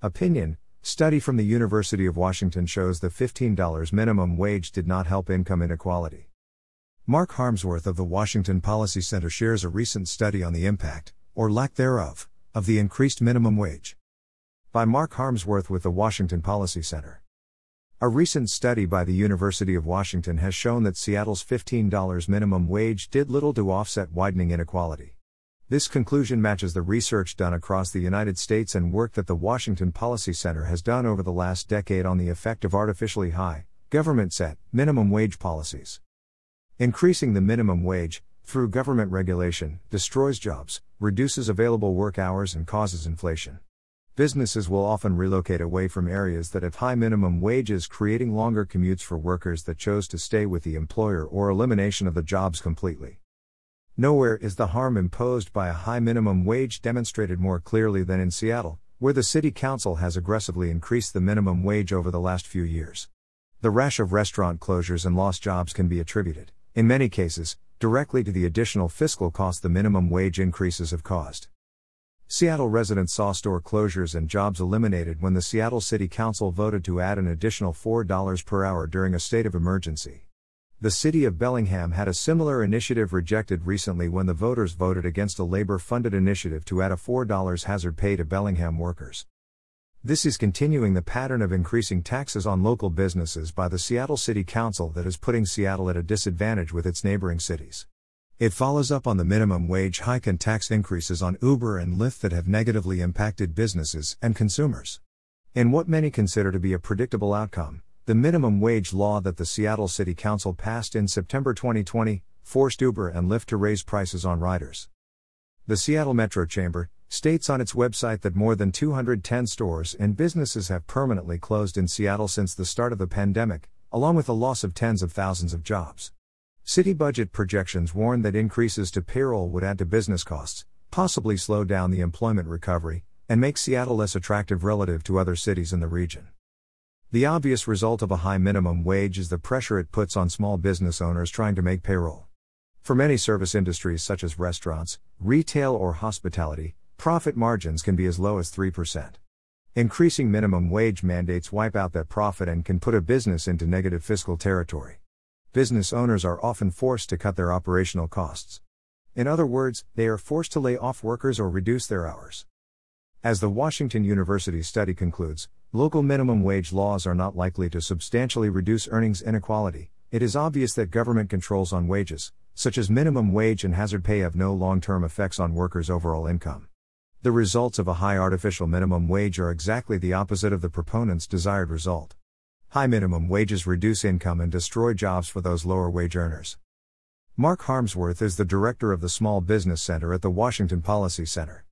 Opinion Study from the University of Washington shows the $15 minimum wage did not help income inequality. Mark Harmsworth of the Washington Policy Center shares a recent study on the impact, or lack thereof, of the increased minimum wage. By Mark Harmsworth with the Washington Policy Center. A recent study by the University of Washington has shown that Seattle's $15 minimum wage did little to offset widening inequality. This conclusion matches the research done across the United States and work that the Washington Policy Center has done over the last decade on the effect of artificially high, government set, minimum wage policies. Increasing the minimum wage, through government regulation, destroys jobs, reduces available work hours, and causes inflation. Businesses will often relocate away from areas that have high minimum wages, creating longer commutes for workers that chose to stay with the employer or elimination of the jobs completely. Nowhere is the harm imposed by a high minimum wage demonstrated more clearly than in Seattle, where the City Council has aggressively increased the minimum wage over the last few years. The rash of restaurant closures and lost jobs can be attributed, in many cases, directly to the additional fiscal cost the minimum wage increases have caused. Seattle residents saw store closures and jobs eliminated when the Seattle City Council voted to add an additional $4 per hour during a state of emergency. The city of Bellingham had a similar initiative rejected recently when the voters voted against a labor funded initiative to add a $4 hazard pay to Bellingham workers. This is continuing the pattern of increasing taxes on local businesses by the Seattle City Council that is putting Seattle at a disadvantage with its neighboring cities. It follows up on the minimum wage hike and tax increases on Uber and Lyft that have negatively impacted businesses and consumers. In what many consider to be a predictable outcome, the minimum wage law that the Seattle City Council passed in September 2020 forced Uber and Lyft to raise prices on riders. The Seattle Metro Chamber states on its website that more than 210 stores and businesses have permanently closed in Seattle since the start of the pandemic, along with the loss of tens of thousands of jobs. City budget projections warn that increases to payroll would add to business costs, possibly slow down the employment recovery, and make Seattle less attractive relative to other cities in the region. The obvious result of a high minimum wage is the pressure it puts on small business owners trying to make payroll. For many service industries such as restaurants, retail, or hospitality, profit margins can be as low as 3%. Increasing minimum wage mandates wipe out that profit and can put a business into negative fiscal territory. Business owners are often forced to cut their operational costs. In other words, they are forced to lay off workers or reduce their hours. As the Washington University study concludes, local minimum wage laws are not likely to substantially reduce earnings inequality. It is obvious that government controls on wages, such as minimum wage and hazard pay, have no long term effects on workers' overall income. The results of a high artificial minimum wage are exactly the opposite of the proponent's desired result. High minimum wages reduce income and destroy jobs for those lower wage earners. Mark Harmsworth is the director of the Small Business Center at the Washington Policy Center.